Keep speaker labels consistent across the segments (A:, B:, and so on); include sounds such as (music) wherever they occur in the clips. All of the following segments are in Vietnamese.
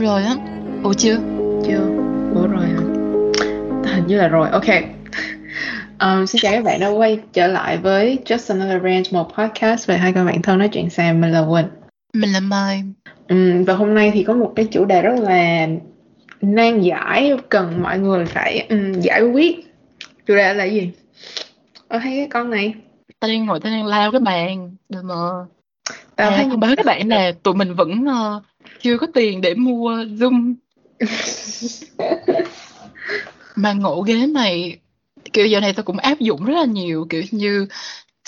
A: Rồi á. Ủa chưa?
B: Chưa. Ủa rồi hả? Hình như là rồi. Ok. Um, (laughs) xin chào các bạn đã quay trở lại với Just Another Rant, một podcast về hai con bạn thân nói chuyện xàm. Mình là Quỳnh.
A: Mình là Mai.
B: Um, và hôm nay thì có một cái chủ đề rất là nan giải, cần mọi người phải um, giải quyết. Chủ đề là gì? Ờ, thấy cái con này.
A: Tao đang ngồi tao đang lao cái bàn. Rồi mà
B: Tao
A: à,
B: thấy
A: thông báo các bạn là tụi mình vẫn ờ, chưa có tiền để mua Zoom. Mà ngộ ghế này kiểu giờ này tao cũng áp dụng rất là nhiều kiểu như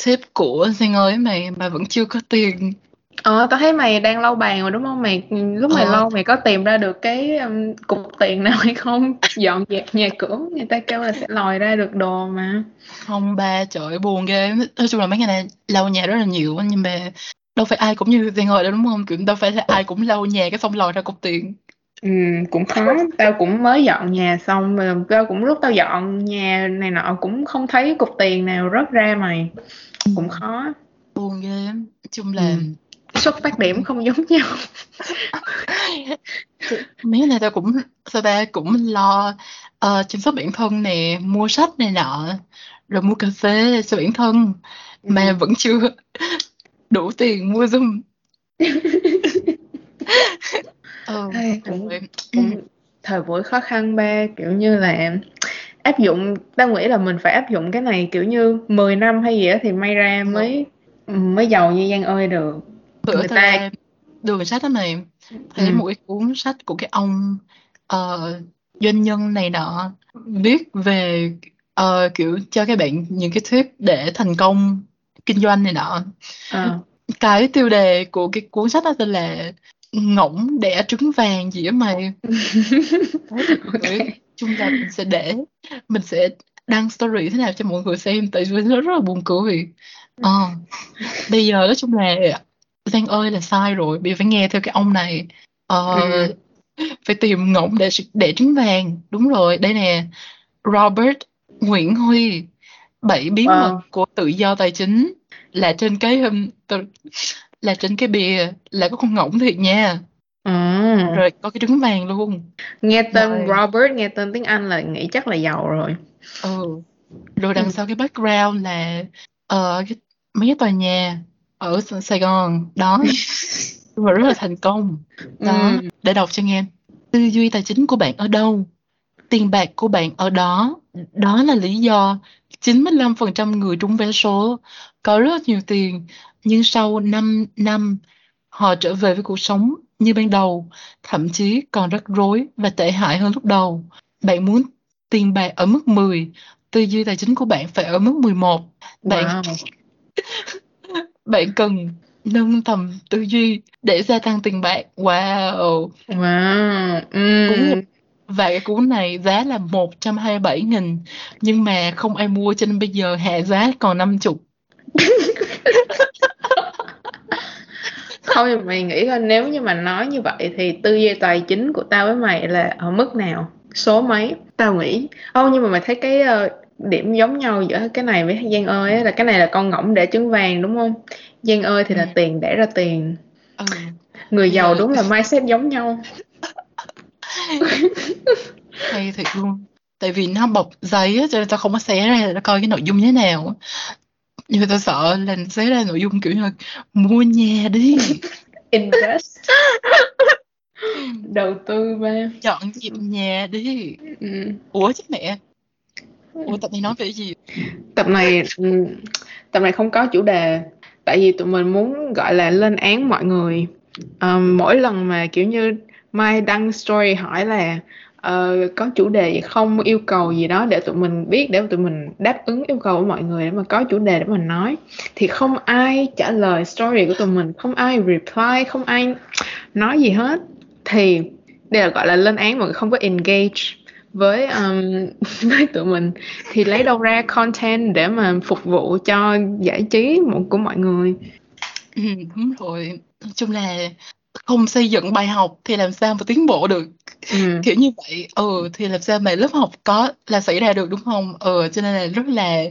A: tip của Giang ơi mày mà vẫn chưa có tiền.
B: Ờ, tao thấy mày đang lau bàn rồi đúng không? Mày lúc mày
A: Ờ.
B: lau mày có tìm ra được cái um, cục tiền nào hay không? Dọn dẹp nhà cửa, người ta kêu là sẽ lòi ra được đồ mà.
A: Không ba trời buồn ghê. Nói chung là mấy ngày này lau nhà rất là nhiều nhưng mà đâu phải ai cũng như Giang ơi đâu đúng không? Kiểu đâu phải là ai cũng lau nhà cái xong lòi ra cục tiền.
B: Ừ, cũng khó. Tao cũng mới dọn nhà xong mà tao cũng lúc tao dọn nhà này nọ cũng không thấy cục tiền nào rớt ra mày. Cũng khó.
A: Buồn ghê. Chung là
B: Ừ. Xuất phát điểm không giống nhau. (laughs)
A: mấy ngày tao cũng sao ta cũng lo ờ, chăm sóc bản thân nè, mua sách này nọ, rồi mua cà phê cho bản thân mà
B: Ừ.
A: vẫn chưa đủ tiền mua Zoom. (laughs) ừ,
B: Ai, cũng cũng thời buổi khó khăn ba kiểu như là áp dụng tao nghĩ là mình phải áp dụng cái này kiểu như 10 năm hay gì đó thì may ra mới mới giàu như Giang ơi được.
A: Bữa
B: người ta
A: đường sách đó mày thấy
B: ừ.
A: một cái cuốn sách của cái ông ờ, doanh nhân này nọ viết về ờ, kiểu cho các bạn những cái tip để thành công kinh doanh này nọ.
B: Ờ.
A: cái tiêu đề của cái cuốn sách đó tên là ngỗng đẻ trứng vàng gì á mày. Đấy, (laughs) thì
B: Ok.
A: nói chung là mình sẽ để mình sẽ đăng story thế nào cho mọi người xem tại vì nó rất là buồn cười. Ờ. (laughs) Bây giờ nói chung là Giang ơi là sai rồi giờ phải nghe theo cái ông này. Ờ,
B: Ừ.
A: phải tìm ngỗng để để trứng vàng. Đúng rồi đây nè. Robert Nguyễn Huy bảy bí mật
B: Wow.
A: của tự do tài chính là trên cái um, là trên cái bìa là có con ngỗng thiệt nha.
B: Ừ.
A: rồi có cái trứng vàng luôn.
B: Nghe tên
A: rồi.
B: Robert nghe tên tiếng Anh là nghĩ chắc là giàu rồi.
A: Ừ. Rồi đằng
B: Ừ.
A: sau cái background là ờ, cái, mấy cái tòa nhà ở Sài Gòn. Đó. (laughs) Và rất là thành công. Đó.
B: Ừ.
A: để đọc cho nghe. Tư duy tài chính của bạn ở đâu? Tiền bạc của bạn ở đó đó là lý do 95% người trúng vé số có rất nhiều tiền nhưng sau 5 năm họ trở về với cuộc sống như ban đầu thậm chí còn rắc rối và tệ hại hơn lúc đầu bạn muốn tiền bạc ở mức 10 tư duy tài chính của bạn phải ở mức 11 bạn
B: Wow. (laughs)
A: bạn cần nâng tầm tư duy để gia tăng tiền bạc wow
B: Wow.
A: cuốn
B: Ừ.
A: và cái cuốn này giá là 127.000 nhưng mà không ai mua cho nên bây giờ hạ giá còn 50
B: Không nhưng mày nghĩ coi nếu như mà nói như vậy thì tư duy tài chính của tao với mày là ở mức nào? Số mấy? Tao nghĩ. Ô nhưng mà mày thấy cái ờ, điểm giống nhau giữa cái này với Giang ơi là cái này là con ngỗng để trứng vàng đúng không? Giang ơi thì
A: ừ.
B: là tiền đẻ ra tiền.
A: ừ.
B: Người giàu
A: giờ
B: đúng là mindset giống nhau. (laughs)
A: hay thiệt luôn. Tại vì nó bọc giấy á cho nên tao không có xé ra để tao coi cái nội dung như thế nào nhưng mà tao sợ là xé ra nội dung kiểu như là mua nhà đi. (laughs)
B: Invest. Đầu tư ba.
A: dọn dẹp nhà đi.
B: Ừ.
A: ủa chứ mẹ? Ủa tập này nói về gì?
B: Tập này ừ, tập này không có chủ đề. Tại vì tụi mình muốn gọi là lên án mọi người. Ờm, mỗi lần mà kiểu như Mai đăng story hỏi là uh, có chủ đề gì không yêu cầu gì đó để tụi mình biết để tụi mình đáp ứng yêu cầu của mọi người để mà có chủ đề để mình nói. Thì không ai trả lời story của tụi mình không ai reply không ai nói gì hết. Thì đây là gọi là lên án mọi người không có engage với um, (laughs) với tụi mình. Thì lấy đâu ra content để mà phục vụ cho giải trí của mọi người?
A: Ừ, đúng rồi. Nói chung là không xây dựng bài học thì làm sao mà tiến bộ được
B: ừ.
A: kiểu như vậy ừ thì làm sao mà lớp học có là xảy ra được đúng không ừ cho nên là rất là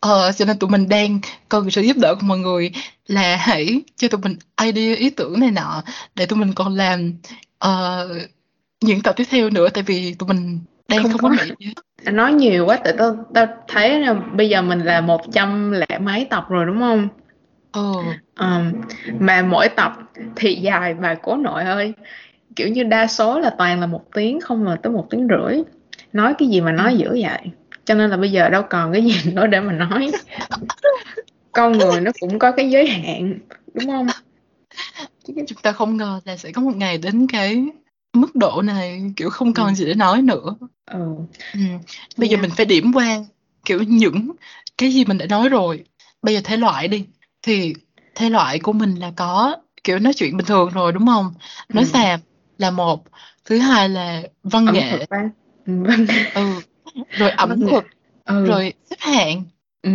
A: ờ cho nên tụi mình đang cần sự giúp đỡ của mọi người là hãy cho tụi mình idea ý tưởng này nọ để tụi mình còn làm ờ, những tập tiếp theo nữa tại vì tụi mình đang
B: Không
A: không,
B: có.
A: có nghĩ
B: nói nhiều quá tại tao tao thấy là bây giờ mình là một trăm lẻ mấy tập rồi đúng không
A: ờ.
B: Ờm, mà mỗi tập thì dài bà cố nội ơi. Kiểu như đa số là toàn là một tiếng không mà tới một tiếng rưỡi. Nói cái gì mà nói dữ vậy? Cho nên là bây giờ đâu còn cái gì (laughs) nữa để mà nói. Con người nó cũng có cái giới hạn đúng không?
A: Chúng ta không ngờ là sẽ có một ngày đến cái mức độ này kiểu không còn gì để nói nữa.
B: Ừ.
A: Ừ. bây giờ
B: Yeah.
A: mình phải điểm qua kiểu những cái gì mình đã nói rồi. Bây giờ thể loại đi thì thể loại của mình là có kiểu nói chuyện bình thường rồi đúng không? Nói
B: Ừ.
A: xàm là một thứ hai là văn
B: ẩm
A: nghệ.
B: ừ, vâng.
A: ừ rồi ẩm
B: Văn
A: thực
B: ừ.
A: rồi xếp hạng.
B: Ừ.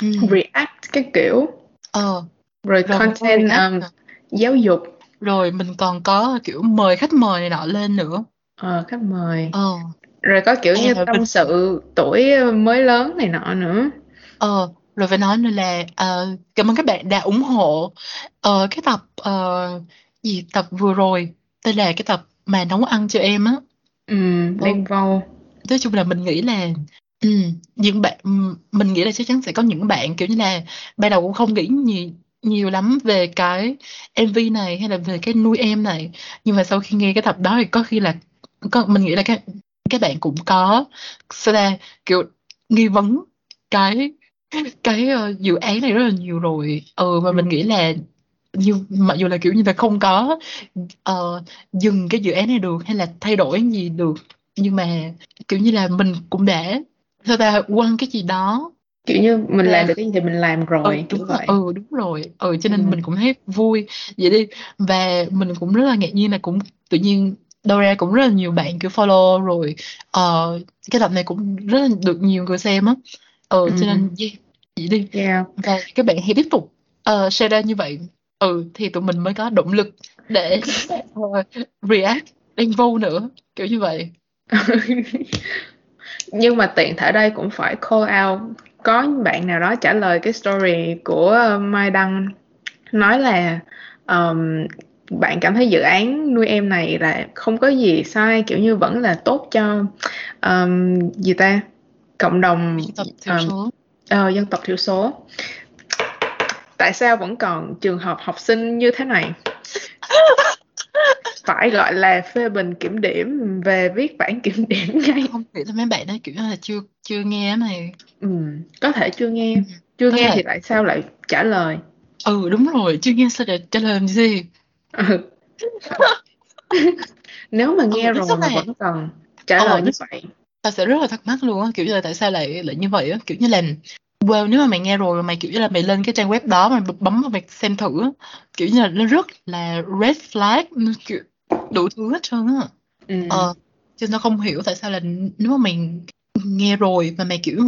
A: ừ.
B: react cái kiểu.
A: Ờ.
B: Rồi
A: rồi
B: content um, giáo dục.
A: Rồi mình còn có kiểu mời khách mời này nọ lên nữa.
B: Ờ, khách mời.
A: Ờ.
B: Rồi có kiểu như
A: À,
B: tâm
A: mình-
B: sự tuổi mới lớn này nọ nữa.
A: Ờ, rồi phải nói nữa là ờ, cảm ơn các bạn đã ủng hộ ờ, cái tập ờ, gì tập vừa rồi đây là cái tập mà nấu ăn cho em á.
B: Ừ, đen vâu.
A: nói chung là mình nghĩ là ừ, những bạn ừm, mình nghĩ là chắc chắn sẽ có những bạn kiểu như là ban đầu cũng không nghĩ nhiều nhiều lắm về cái MV này hay là về cái nuôi em này. Nhưng mà sau khi nghe cái tập đó thì có khi là có, mình nghĩ là các các bạn cũng có sao ta kiểu nghi vấn cái cái ờ, dự án này rất là nhiều rồi. Ừ mà mình nghĩ là như mặc dù là kiểu như là không có ờ, dừng cái dự án này được hay là thay đổi gì được nhưng mà kiểu như là mình cũng đã sao ta quăng cái gì đó.
B: Kiểu như mình làm được cái gì thì mình làm
A: ừ
B: rồi kiểu
A: đúng rồi. ừ đúng rồi. Ừ cho nên
B: Ừ.
A: mình cũng thấy vui. Vậy đi. Và mình cũng rất là ngạc nhiên là cũng tự nhiên đâu ra cũng rất là nhiều bạn kiểu follow rồi. Ờ, cái tập này cũng rất là được nhiều người xem á ừ cho
B: Ừ.
A: nên yeah, vậy đi
B: yeah
A: và các bạn hãy tiếp tục uh, share ra như vậy. Ừ thì tụi mình mới có động lực để (laughs) ờ, react đánh vô nữa kiểu như vậy. (laughs)
B: Nhưng mà tiện thể đây cũng phải call out. Có bạn nào đó trả lời cái story của Mai Đăng nói là um, bạn cảm thấy dự án nuôi em này là không có gì sai kiểu như vẫn là tốt cho um, gì ta cộng đồng
A: dân tộc thiểu
B: um,
A: số.
B: ờ, dân tộc thiểu số. Tại sao vẫn còn trường hợp học sinh như thế này? (laughs) Phải gọi là phê bình kiểm điểm về viết bản kiểm điểm ngay.
A: Không nghĩ là mấy bạn đó kiểu là chưa chưa nghe này.
B: Ừ, có thể chưa nghe.
A: Ừ,
B: chưa
A: có
B: nghe
A: thể.
B: thì tại sao lại trả lời?
A: Ừ đúng rồi chưa nghe sao để trả lời làm gì?
B: Ừ. (laughs) nếu mà nghe
A: Ừ,
B: rồi mà
A: là-
B: vẫn còn trả
A: Ờ,
B: lời như vậy
A: tao sẽ rất là thắc mắc luôn á kiểu như là tại sao lại lại như vậy á kiểu như là well nếu mà mày nghe rồi mà mày kiểu như là mày lên cái trang web đó mày bấm vào mày xem thử á, kiểu như là nó rất là red flag nó kiểu đủ thứ hết trơn á
B: ừ.
A: ờ cho nên tao không hiểu tại sao là nếu mà mày nghe rồi mà mày kiểu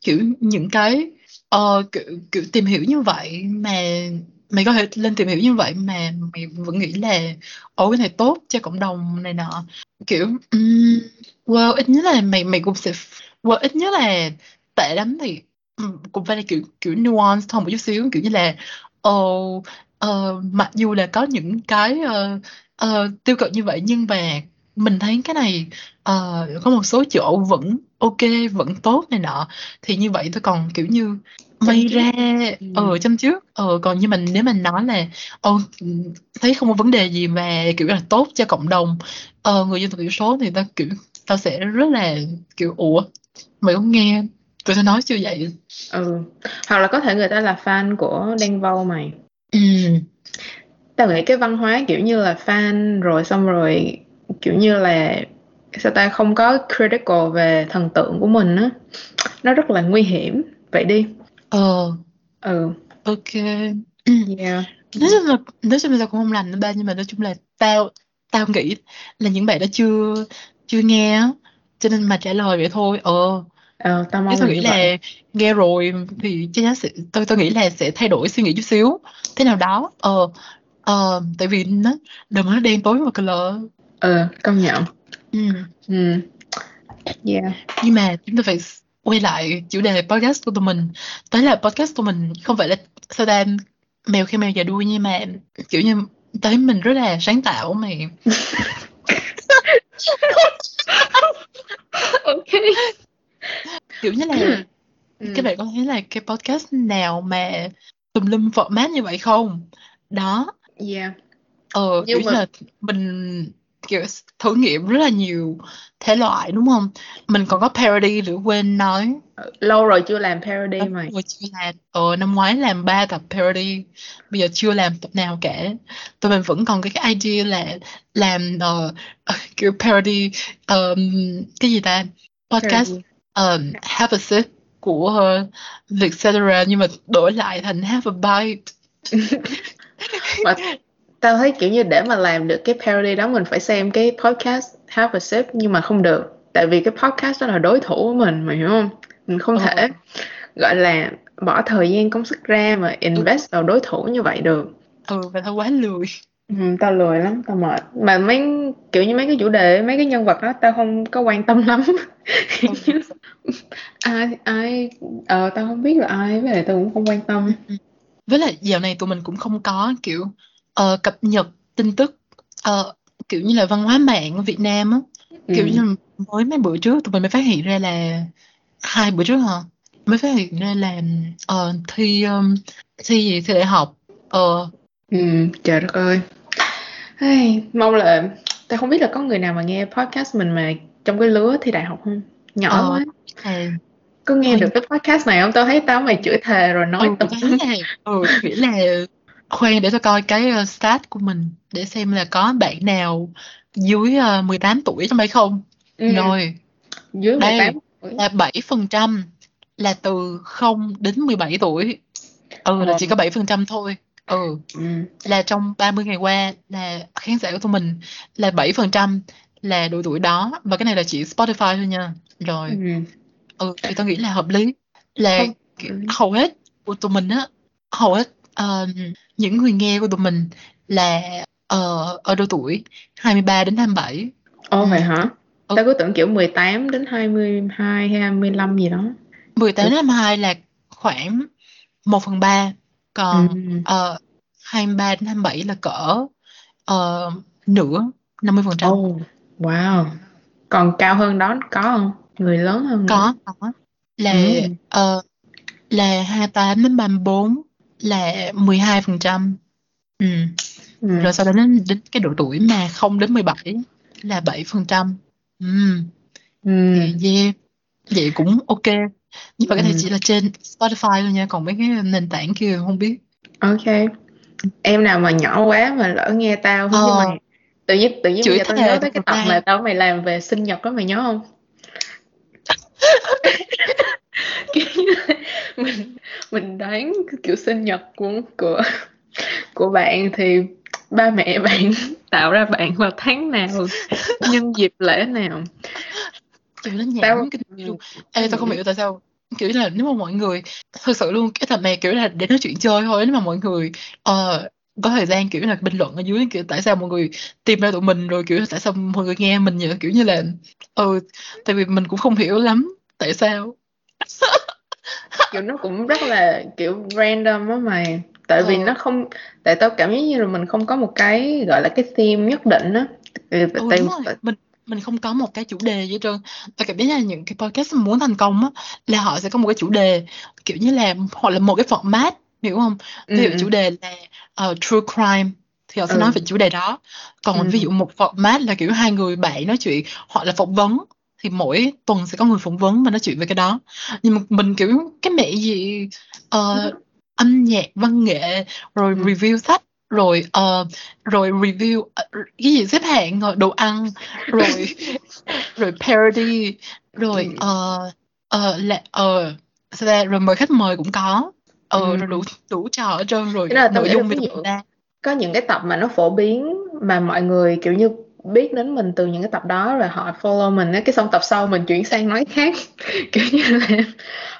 A: kiểu những cái ờ, kiểu, kiểu tìm hiểu như vậy mà mày có thể lên tìm hiểu như vậy mà mày vẫn nghĩ là ồ cái này tốt cho cộng đồng này nọ. Kiểu um, well ít nhất là mày mày cũng sẽ well ít nhất là tệ lắm thì um, cũng phải là kiểu kiểu nuance thôi một chút xíu kiểu như là ồ uh, mặc dù là có những cái uh, uh, tiêu cực như vậy nhưng mà mình thấy cái này uh, có một số chỗ vẫn ok vẫn tốt này nọ. Thì như vậy tôi còn kiểu như may ra
B: Ừ.
A: ờ chăm trước. Ờ còn như mình nếu mình nói là ô thấy không có vấn đề gì mà kiểu là tốt cho cộng đồng ờ người dân tộc thiểu số thì tao kiểu tao sẽ rất là kiểu ủa mày có nghe tụi tao nói chưa vậy?
B: Ừ. Hoặc là có thể người ta là fan của Đen Vâu mày.
A: Ừ.
B: Tao nghĩ cái văn hóa kiểu như là fan rồi xong rồi kiểu như là sao ta không có critical về thần tượng của mình á. Nó rất là nguy hiểm. Vậy đi.
A: Ờ.
B: Ừ.
A: Ok. (clears throat)
B: Yeah.
A: Nói chung là nói chung là cũng không lành nữa ba nhưng mà nói chung là tao tao nghĩ là những bạn đó chưa chưa nghe cho nên mà trả lời vậy thôi. Ờ.
B: Ờ tao mong
A: tao nghĩ
B: vậy
A: là nghe rồi thì chắc chắn sẽ tôi tôi nghĩ là sẽ thay đổi suy nghĩ chút xíu. Thế nào đó. Ờ. Ờ tại vì nó đừng nó đen tối mà color
B: ừ công nhận
A: Ừ.
B: ừ. Yeah.
A: nhưng mà chúng ta phải quay lại chủ đề podcast của tụi mình. Tới là podcast của mình không phải là sao ta mèo khi mèo già đuôi nhưng mà kiểu như tới mình rất là sáng tạo mày (laughs) ok. Kiểu như là
B: ừ.
A: các bạn có thấy là cái podcast nào mà tùm lum format như vậy không? Đó.
B: Yeah.
A: Ờ
B: nhưng
A: kiểu
B: mà...
A: là mình kiểu thử nghiệm rất là nhiều thể loại đúng không? Mình còn có parody nữa quên nói.
B: Lâu rồi chưa làm parody mày.
A: rồi chưa làm. Ờ năm ngoái làm ba tập parody bây giờ chưa làm tập nào cả. Tụi mình vẫn còn cái, cái idea là làm ờ, (laughs) kiểu parody ờm, cái gì ta? Podcast
B: parody.
A: um, have a sip của uh, Vietcetera nhưng mà đổi lại thành have a bite. (laughs)
B: Mà tao thấy kiểu như để mà làm được cái parody đó mình phải xem cái podcast Have a Sip nhưng mà không được. Tại vì cái podcast đó là đối thủ của mình mày hiểu không? Mình không
A: ờ.
B: thể gọi là bỏ thời gian công sức ra mà
A: ừ,
B: invest vào đối thủ như vậy được.
A: Ừ và tao quá lười.
B: Ừ, tao lười lắm tao mệt. Mà mấy kiểu như mấy cái chủ đề mấy cái nhân vật đó tao không có quan tâm lắm.
A: Ừ. (laughs)
B: ai ai ờ tao không biết là ai với lại tao cũng không quan tâm.
A: Ừ. với lại dạo này tụi mình cũng không có kiểu ờ, cập nhật tin tức ờ, kiểu như là văn hóa mạng ở Việt Nam á. Kiểu
B: ừ.
A: như mới mấy bữa trước tụi mình mới phát hiện ra là hai bữa trước hả? Mới phát hiện ra là ờ, thi um, thi gì? Thi đại học ờ.
B: Ừ, trời đất ơi. Ai, mong là tao không biết là có người nào mà nghe podcast mình mà trong cái lứa thi đại học không? Nhỏ
A: ờ
B: quá.
A: là
B: có nghe
A: thôi
B: được cái podcast này không? Tao thấy tao mày chửi thề rồi nói
A: ừ
B: tùm
A: ừ nghĩ là khoan để tôi coi cái uh, stat của mình để xem là có bạn nào dưới uh, 18 tuổi trong đây không?
B: Ừ,
A: rồi
B: dưới 18
A: đây
B: tuổi.
A: là 7% là từ 0 đến 17 tuổi. Ừ là
B: ờ,
A: chỉ có 7% thôi. Ừ
B: ừ,
A: là trong 30 ngày qua là khán giả của tụi mình là 7% là độ tuổi đó. Và cái này là chỉ Spotify thôi nha. Rồi
B: ừ.
A: ừ thì tôi nghĩ là hợp lý. Là
B: không.
A: hầu hết của tụi mình á hầu hết ờ, những người nghe của tụi mình là ờ, ở độ tuổi 23 đến 27
B: Ồ
A: ừ.
B: vậy hả?
A: Ừ.
B: tao cứ tưởng kiểu 18 đến 22 hay 25 gì đó.
A: 18 đến 22 là khoảng 1 phần 3
B: ừ.
A: còn uh, 23 đến 27 là cỡ uh, nửa 50 phần trăm.
B: Oh wow. Còn cao hơn đó có không? Người lớn hơn nữa.
A: Có có. Là
B: ừ.
A: ờ, là 28 đến 34 là 12 phần trăm ừ.
B: Ừ.
A: rồi sau đó đến đến cái độ tuổi mà 0 đến 17 là 7 phần trăm ừ.
B: Ừ.
A: yeah vậy cũng ok nhưng mà cái này
B: Ừ.
A: chỉ là trên Spotify thôi nha còn mấy cái nền tảng kia không biết
B: ok em nào mà nhỏ quá mà lỡ nghe tao
A: ờ
B: mày tự nhiên tự nhiên bây giờ tao nhớ tới cái tập mà tao mày làm về sinh nhật đó mày nhớ không (laughs) (laughs) kiểu như là mình mình đoán cái kiểu sinh nhật của của của bạn thì ba mẹ (laughs) bạn tạo ra bạn vào tháng nào nhân dịp lễ nào?
A: Chửi nó
B: tao
A: nhảm kinh
B: ừ,
A: luôn.
B: Tao
A: ê tao không hiểu tại sao. Kiểu là nếu mà mọi người thực sự luôn cái tập này kiểu là để nói chuyện chơi thôi. Nếu mà mọi người ờ, có thời gian kiểu là bình luận ở dưới kiểu tại sao mọi người tìm ra tụi mình rồi kiểu tại sao mọi người nghe mình vậy? Kiểu như là ừ tại vì mình cũng không hiểu lắm tại sao (laughs)
B: kiểu nó cũng rất là kiểu random á mày. Tại vì
A: ờ
B: nó không tại tao cảm giác như là mình không có một cái gọi là cái theme nhất định á.
A: Ừ
B: tại,
A: đúng rồi.
B: Tại
A: mình mình không có một cái chủ đề gì hết trơn. Và cảm giác là những cái podcast mà muốn thành công á là họ sẽ có một cái chủ đề kiểu như là hoặc là một cái format hiểu không? Ví
B: ừ,
A: dụ
B: ừ,
A: chủ đề là ờ, true crime thì họ sẽ nói
B: ừ,
A: về chủ đề đó. Còn ví
B: ừ,
A: dụ một format là kiểu hai người bạn nói chuyện hoặc là phỏng vấn thì mỗi tuần sẽ có người phỏng vấn và nói chuyện về cái đó nhưng mà mình kiểu cái mẹ gì ờ, âm nhạc văn nghệ rồi
B: ừ,
A: review sách rồi ờ, rồi review ờ, cái gì xếp hạng rồi đồ ăn rồi (laughs) rồi parody rồi ờ ờ là ta? rồi mời khách mời cũng có ờ rồi
B: ừ.
A: đủ đủ trò hết trơn rồi
B: Thế là
A: nội dung mình ra
B: có những cái tập mà nó phổ biến mà mọi người kiểu như biết đến mình từ những cái tập đó rồi họ follow mình cái xong tập sau mình chuyển sang nói khác. (laughs) Kiểu như là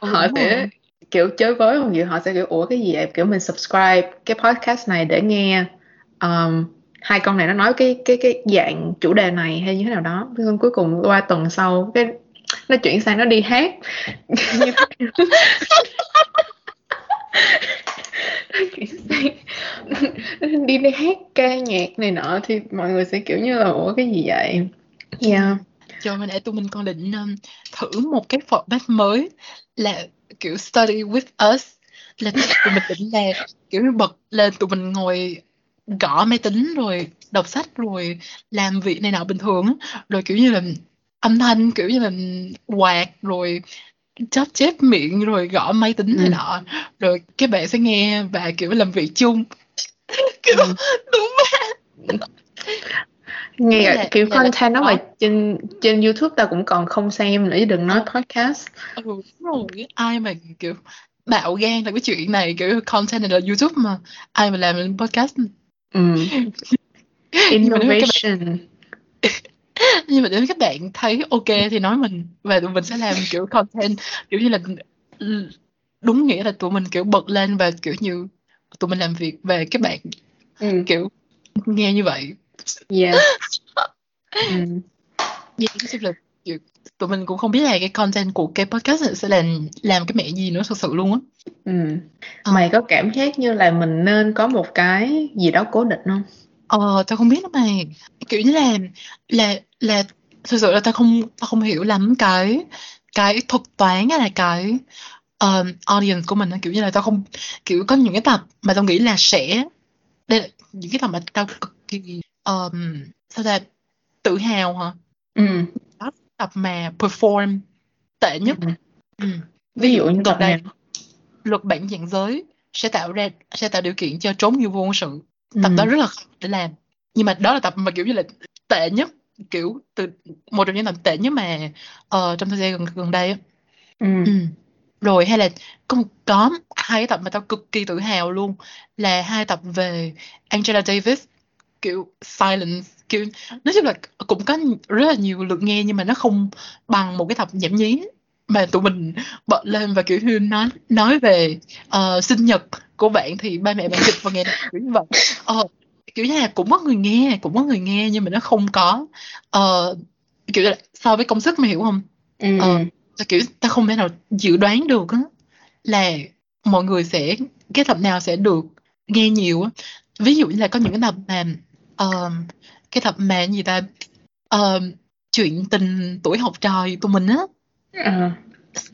B: họ sẽ kiểu chơi với không vậy họ sẽ kiểu ủa cái gì vậy? Kiểu mình subscribe cái podcast này để nghe um, hai con này nó nói cái cái cái dạng chủ đề này hay như thế nào đó. Xong cuối cùng qua tuần sau cái nó chuyển sang nó đi hát (laughs) như thế nó chuyển sang đi đi hát ca nhạc này nọ thì mọi người sẽ kiểu như là ủa cái gì vậy
A: ừ.
B: yeah
A: cho nên nãy tụi mình còn định um, thử một cái format mới là kiểu study with us là tụi mình định là kiểu bật lên tụi mình ngồi gõ máy tính rồi đọc sách rồi làm việc này nọ bình thường rồi kiểu như là âm thanh kiểu như là quạt rồi chóp chép miệng rồi gõ máy tính này
B: ừ.
A: nọ rồi các bạn sẽ nghe và kiểu làm việc chung (laughs) kiểu
B: ừ.
A: đúng
B: nghe
A: là,
B: kiểu content đó mà trên trên YouTube ta cũng còn không xem nữa chứ đừng nói podcast.
A: Ừ, đúng rồi ai mà kiểu bạo gan là cái chuyện này kiểu content này là YouTube mà. Ai mà làm podcast.
B: Ừ. (laughs) innovation. (laughs)
A: Nhưng mà nếu các bạn thấy ok thì nói mình và tụi mình sẽ làm kiểu content kiểu như là đúng nghĩa là tụi mình kiểu bật lên và kiểu như tụi mình làm việc về các bạn
B: ừ.
A: kiểu nghe như vậy
B: yeah (laughs) ừ.
A: yeah, là kiểu, tụi mình cũng không biết là cái content của cái podcast này sẽ làm làm cái mẹ gì nữa thật sự luôn á
B: ừ. à. mày có cảm giác như là mình nên có một cái gì đó cố định không
A: ờ tao không biết đâu mày kiểu như là là là thực sự là tao không tao không hiểu lắm cái cái thuật toán hay là cái um, audience của mình kiểu như là tao không kiểu có những cái tập mà tao nghĩ là sẽ đây là những cái tập mà tao cực kỳ um, sao ta tự hào hả
B: ừ.
A: đó tập mà perform tệ nhất
B: ừ.
A: Ừ.
B: ví dụ như tập
A: đây
B: nào
A: luật bản dạng giới sẽ tạo ra sẽ tạo điều kiện cho trốn nhiều vô quân sự tập
B: ừ.
A: đó rất là khó để làm nhưng mà đó là tập mà kiểu như là tệ nhất kiểu từ một trong những tập tệ nhất mà uh, trong thời gian gần gần đây á
B: ừ.
A: ừ. Rồi hay là có có hai cái tập mà tao cực kỳ tự hào luôn là hai tập về Angela Davis kiểu silence kiểu nói chung là cũng có rất là nhiều lượt nghe nhưng mà nó không bằng một cái tập giảm nhí mà tụi mình bật lên và kiểu như nói nói về uh, sinh nhật của bạn thì ba mẹ bạn dịch và nghe kiểu như vậy. Uh, kiểu như là cũng có người nghe cũng có người nghe nhưng mà nó không có uh, kiểu là so với công sức mày hiểu không?
B: Ừ.
A: uh, kiểu ta không thể nào dự đoán được á là mọi người sẽ cái tập nào sẽ được nghe nhiều á. Ví dụ như là có những cái tập mà uh, cái tập mà gì ta uh, chuyện tình tuổi học trò tụi mình á.
B: À.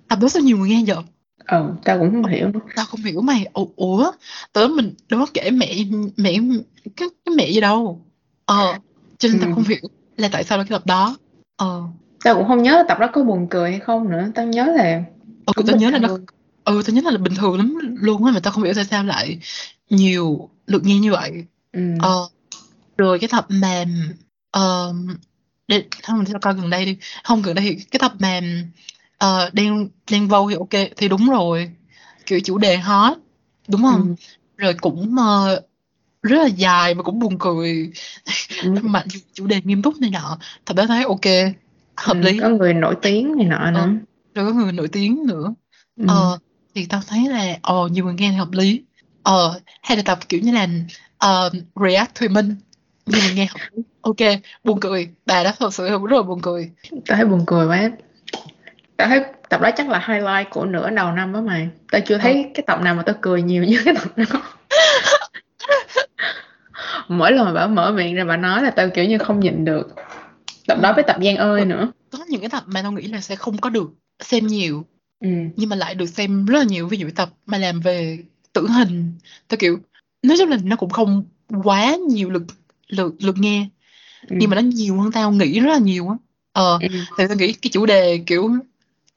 A: tập đó sao nhiều người nghe vậy?
B: Ừ tao cũng không hiểu.
A: Tao không hiểu mày ủa, ủa tớ mình đó kể mẹ mẹ cái, cái mẹ gì đâu. Ờ cho nên ừ. tao không hiểu là tại sao cái tập đó. Ờ
B: tao cũng không nhớ là tập đó có buồn cười hay không nữa. Tao nhớ là
A: ừ tao nhớ là nó ừ tao nhớ là bình thường lắm luôn á mà tao không hiểu tại sao lại nhiều lượt nghe như vậy.
B: Ừ.
A: ờ rồi cái tập mà ờ để không mình coi gần đây đi. Không gần đây thì cái tập mà uh, đen đen vâu thì ok thì đúng rồi. Kiểu chủ đề hot đúng không? Ừ. rồi cũng uh, rất là dài mà cũng buồn cười. Ừ. (laughs) mà chủ đề nghiêm túc này nọ thật đó thấy ok hợp
B: ừ,
A: lý.
B: Có người nổi tiếng này nọ nữa.
A: Ờ, rồi có người nổi tiếng nữa. Ừ. ờ, thì tao thấy là ồ ờ, nhiều người nghe thì hợp lý. Ờ hay là tập kiểu như là uh, react thùy minh nhiều người nghe hợp lý. Ok buồn cười. Bà đó thật sự rất là buồn cười.
B: Tao thấy buồn cười quá. Tao thấy tập đó chắc là highlight của nửa đầu năm đó mày. Tao chưa thấy ừ. cái tập nào mà tao cười nhiều như cái tập đó. (laughs) Mỗi lần mà bảo mở miệng ra bà nói là tao kiểu như không nhịn được tập đó với tập Giang ơi nữa
A: có những cái tập mà tao nghĩ là sẽ không có được xem nhiều
B: ừ.
A: nhưng mà lại được xem rất là nhiều ví dụ tập mà làm về tử hình tao kiểu nói chung là nó cũng không quá nhiều lượt lượt lượt nghe ừ. nhưng mà nó nhiều hơn tao nghĩ rất là nhiều á ờ ừ. thì tao nghĩ cái chủ đề kiểu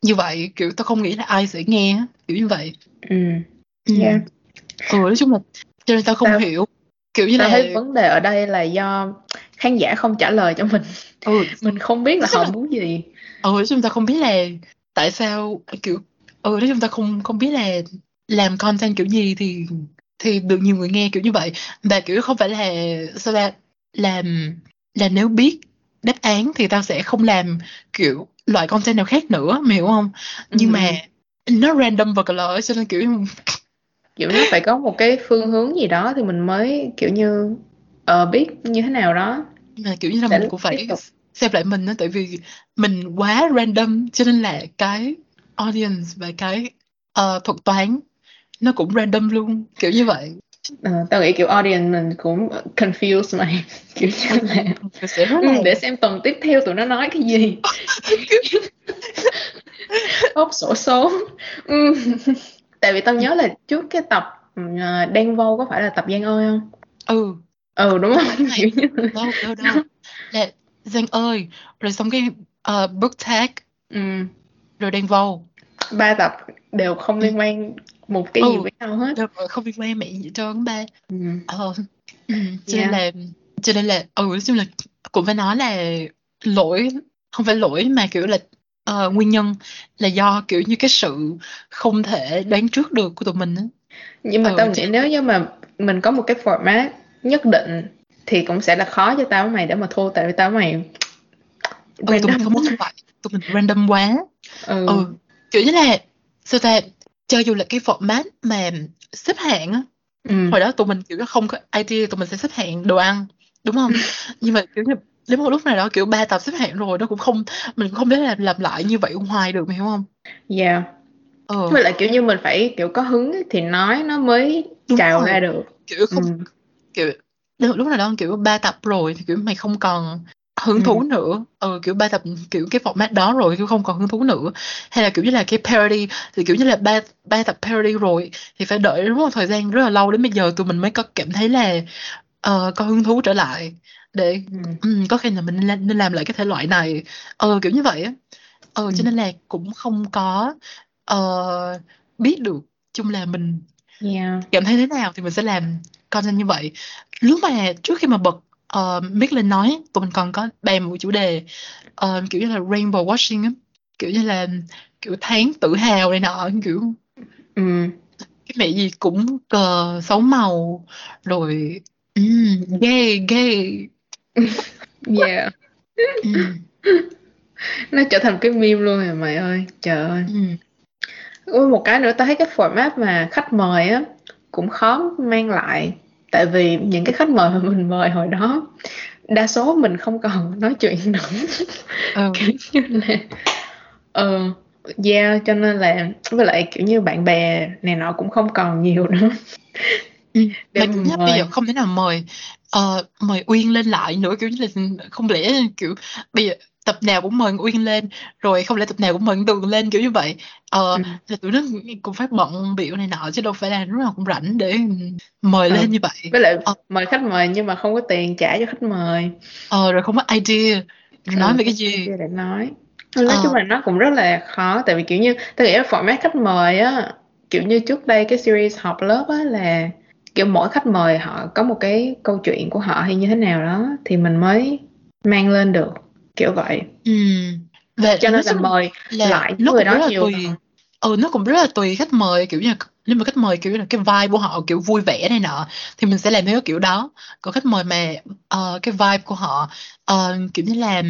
A: như vậy kiểu tao không nghĩ là ai sẽ nghe kiểu như vậy
B: ừ yeah.
A: ừ nói chung là cho nên tao không tao, hiểu kiểu như
B: tao
A: là
B: thấy vấn đề ở đây là do khán giả không trả lời cho mình
A: ừ. (laughs)
B: mình không biết là họ muốn gì
A: ừ nói chung ta không biết là tại sao kiểu ừ nói chung ta không không biết là làm content kiểu gì thì thì được nhiều người nghe kiểu như vậy và kiểu không phải là sao là làm là nếu biết đáp án thì tao sẽ không làm kiểu loại content nào khác nữa mày hiểu không nhưng ừ. mà nó random và color cho nên kiểu
B: kiểu nó phải có một cái phương hướng gì đó thì mình mới kiểu như uh, biết như thế nào đó.
A: Mà kiểu như là mình cũng phải xem lại mình đó tại vì mình quá random cho nên là cái audience và cái uh, thuật toán nó cũng random luôn kiểu như vậy.
B: Ờ, tao nghĩ kiểu audience mình cũng confused mày (laughs) kiểu như là ừ,
A: là
B: để xem tuần tiếp theo tụi nó nói cái gì. (laughs) Ốp sổ số. Ừ. tại vì tao nhớ là trước cái tập uh, đen vô có phải là tập Giang ơi không?
A: Ừ
B: ừ đúng không
A: Đúng này. đâu đâu đâu là Giang ơi rồi xong cái uh, book tag
B: ừ.
A: rồi đen vô
B: ba tập đều không liên quan một cái gì
A: Ừ.
B: với nhau hết
A: rồi không liên quan mẹ gì trơn ba
B: ừ.
A: ờ ừ. cho
B: Yeah.
A: nên là cho nên là ừ nói chung là cũng phải nói là lỗi không phải lỗi mà kiểu là ờ, nguyên nhân là do kiểu như cái sự không thể đoán trước được của tụi mình
B: nhưng mà
A: Ừ,
B: tao nghĩ nếu như mà mình có một cái format nhất định thì cũng sẽ là khó cho tao mày để mà thu tại vì tao mày
A: ừ tụi mình
B: random
A: không muốn vậy tụi mình random quá
B: ừ.
A: ừ kiểu như là sao ta cho dù là cái format mà xếp hạng á
B: Ừ.
A: hồi đó tụi mình kiểu không có idea tụi mình sẽ xếp hạng đồ ăn đúng không (laughs) nhưng mà kiểu như đến một lúc nào đó kiểu ba tập xếp hạng rồi nó cũng không mình cũng không thể làm làm lại như vậy hoài được mày hiểu không
B: Yeah.
A: ờ
B: với lại kiểu như mình phải kiểu có hứng thì nói nó mới
A: Đúng
B: trào
A: rồi.
B: ra được
A: kiểu không
B: ừ.
A: Kiểu đến lúc nào đó kiểu ba tập rồi thì kiểu mày không còn hứng thú nữa. Ờ kiểu ba tập kiểu cái format đó rồi kiểu không còn hứng thú nữa. Hay là kiểu như là cái parody thì kiểu như là ba ba tập parody rồi thì phải đợi đúng một thời gian rất là lâu đến bây giờ tụi mình mới có cảm thấy là ờ, có hứng thú trở lại. Để
B: Ừ.
A: ừ, có khi là mình nên, làm- nên làm lại cái thể loại này. Ờ kiểu như vậy á. Ờ
B: Ừ.
A: cho nên là cũng không có ờ, biết được chung là mình
B: Yeah.
A: cảm thấy thế nào thì mình sẽ làm content như vậy lúc mà trước khi mà bật uh, mic lên nói tụi mình còn có bàn một chủ đề ờ, kiểu như là rainbow washing á kiểu như là kiểu tháng tự hào này nọ kiểu
B: Ừ.
A: cái mẹ gì cũng cờ sáu màu rồi um, gay gay (laughs)
B: Yeah.
A: um,
B: nó trở thành cái meme luôn rồi mày ơi trời ơi
A: um.
B: có một cái nữa tao thấy cái format mà khách mời á cũng khó mang lại tại vì những cái khách mời mà mình mời hồi đó đa số mình không còn nói chuyện nữa
A: Ờ. (laughs)
B: kiểu như là ờ yeah cho nên là với lại kiểu như bạn bè này nọ cũng không còn nhiều nữa (laughs)
A: Ừ. (laughs)
B: để mình
A: như bây giờ không thể nào mời ờ, mời Uyên lên lại nữa kiểu như là không lẽ kiểu bây giờ tập nào cũng mời Uyên lên. Rồi không lẽ tập nào cũng mời Tường lên kiểu như vậy. Ờ
B: Ừ.
A: là tụi nó cũng phải bận biểu này nọ chứ đâu phải là lúc nào cũng rảnh để mời
B: Ờ.
A: lên như vậy.
B: Với lại
A: ờ,
B: mời khách mời nhưng mà không có tiền trả cho khách mời.
A: Ờ, rồi không có idea. Rồi nói
B: Ừ,
A: về cái gì?
B: để nói. Nói
A: Ờ.
B: chung là nó cũng rất là khó tại vì kiểu như tôi nghĩ là format khách mời á kiểu như trước đây cái series học lớp á là kiểu mỗi khách mời họ có một cái câu chuyện của họ hay như thế nào đó thì mình mới mang lên được kiểu vậy
A: ừ. và
B: cho nên là mời
A: là
B: lại
A: nó
B: người đó
A: là
B: nhiều
A: tùy ừ nó cũng rất là tùy khách mời kiểu như nếu mà khách mời kiểu là cái vibe của họ kiểu vui vẻ này nọ thì mình sẽ làm theo kiểu đó còn khách mời mà ờ, cái vibe của họ ờ, kiểu như là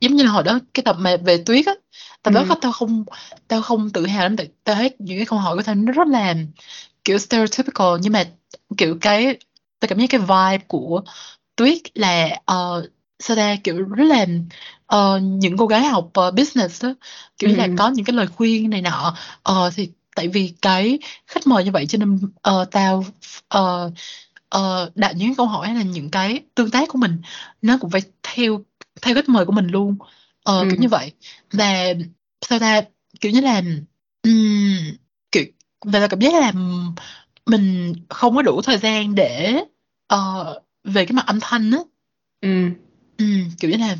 A: giống như là hồi đó cái tập mà về tuyết á tập đó
B: Ừ.
A: tao không tao không tự hào lắm tại tao thấy những cái câu hỏi của tao nó rất là kiểu stereotypical nhưng mà kiểu cái tao cảm giác cái vibe của tuyết là ờ, sao ta kiểu rất là ờ, những cô gái học ờ, business á kiểu như là
B: Ừ.
A: có những cái lời khuyên này nọ Ờ, thì tại vì cái khách mời như vậy cho nên ờ, tao ờ, ờ, đặt những câu hỏi hay là những cái tương tác của mình nó cũng phải theo theo khách mời của mình luôn Ờ,
B: Ừ.
A: kiểu như vậy và sao ta kiểu như là ừm, kiểu và là cảm giác là mình không có đủ thời gian để ờ, về cái mặt âm thanh á
B: Ừ.
A: ừ, kiểu như là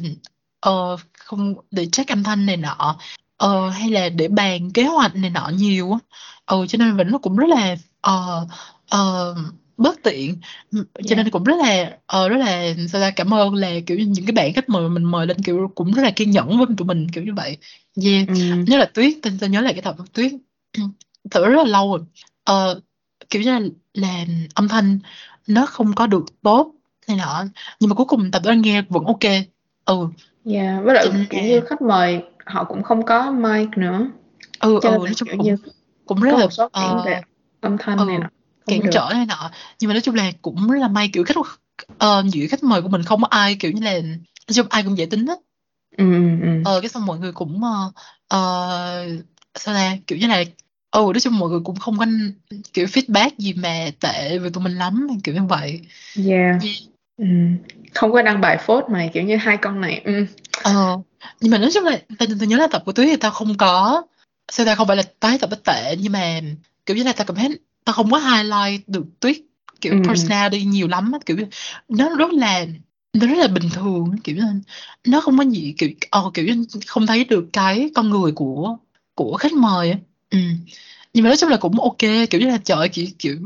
A: ờ, không để check âm thanh này nọ ờ, hay là để bàn kế hoạch này nọ nhiều á. Ừ, cho nên mình nó cũng rất là ờ, ờ, bất tiện. Ừ, cho
B: Yeah.
A: nên cũng rất là ờ, rất là sao ta cảm ơn là kiểu như những cái bạn khách mời mà mình mời lên kiểu cũng rất là kiên nhẫn với tụi mình kiểu như vậy. Yeah
B: Ừ.
A: nhớ là Tuyết tên tôi nhớ lại cái tập Tuyết. (clears throat) Thật rất là lâu rồi. Ờ, kiểu như là làm âm thanh nó không có được tốt này nọ. Nhưng mà cuối cùng tập đó nghe vẫn ok. Ừ.
B: Yeah. với lại kiểu
A: là
B: như khách mời họ cũng không có mic nữa.
A: Ừ
B: cho
A: ừ
B: là
A: nói chung cũng
B: như
A: cũng rất là
B: một số điểm về âm thanh
A: ừ
B: này nọ
A: cản trở này nọ. Nhưng mà nói chung là cũng rất là may kiểu khách ờ, giữa khách mời của mình không có ai kiểu như là nói chung ai cũng dễ tính á.
B: Ừ. Ừ.
A: ờ cái xong mọi người cũng ờ, ờ, sao ra kiểu như là ừ nói chung mọi người cũng không có kiểu feedback gì mà tệ về tụi mình lắm kiểu như vậy.
B: Yeah ừ. không có đăng bài phốt mà kiểu như hai con này ừ.
A: ờ nhưng mà nói chung là tao, tao nhớ là tập của tuyết thì tao không có sao ta không phải là tái tập tệ nhưng mà kiểu như là tao cảm thấy tao không có highlight được tuyết kiểu
B: Ừ, ừ.
A: personality nhiều lắm á, kiểu như nó rất là nó rất là bình thường kiểu như nó không có gì kiểu ờ, kiểu như không thấy được cái con người của của khách mời á. ừ. nhưng mà nói chung là cũng ok kiểu như là trời kiểu kiểu